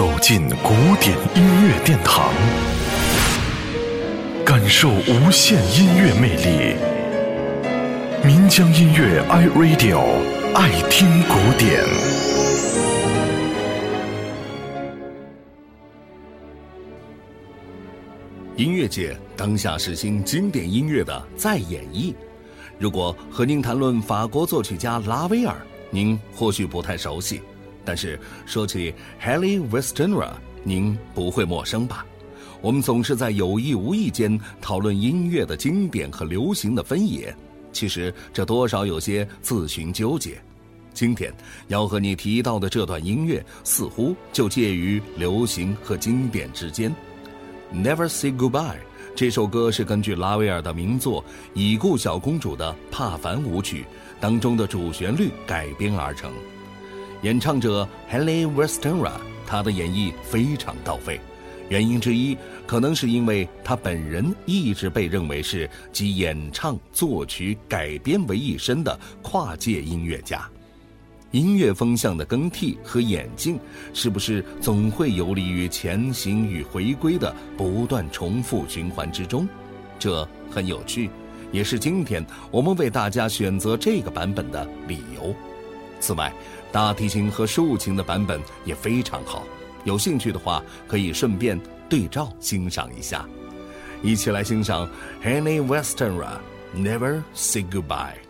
走进古典音乐殿堂，感受无限音乐魅力。民江音乐 iRadio 爱听古典。音乐界当下时兴经典音乐的再演绎。如果和您谈论法国作曲家拉威尔，您或许不太熟悉。但是说起 Halle Westenra，您不会陌生吧？我们总是在有意无意间讨论音乐的经典和流行的分野，其实这多少有些自寻纠结。今天要和你提到的这段音乐，似乎就介于流行和经典之间。Never Say Goodbye 这首歌是根据拉威尔的名作《已故小公主的帕凡舞曲》当中的主旋律改编而成。演唱者 Halle Westenra，她的演绎非常到位。原因之一，可能是因为她本人一直被认为是集演唱、作曲、改编为一身的跨界音乐家。音乐风向的更替和演进，是不是总会游离于前行与回归的不断重复循环之中？这很有趣，也是今天我们为大家选择这个版本的理由。此外，大提琴和竖琴的版本也非常好，有兴趣的话可以顺便对照欣赏一下。一起来欣赏 Henny Westenra Never Say Goodbye。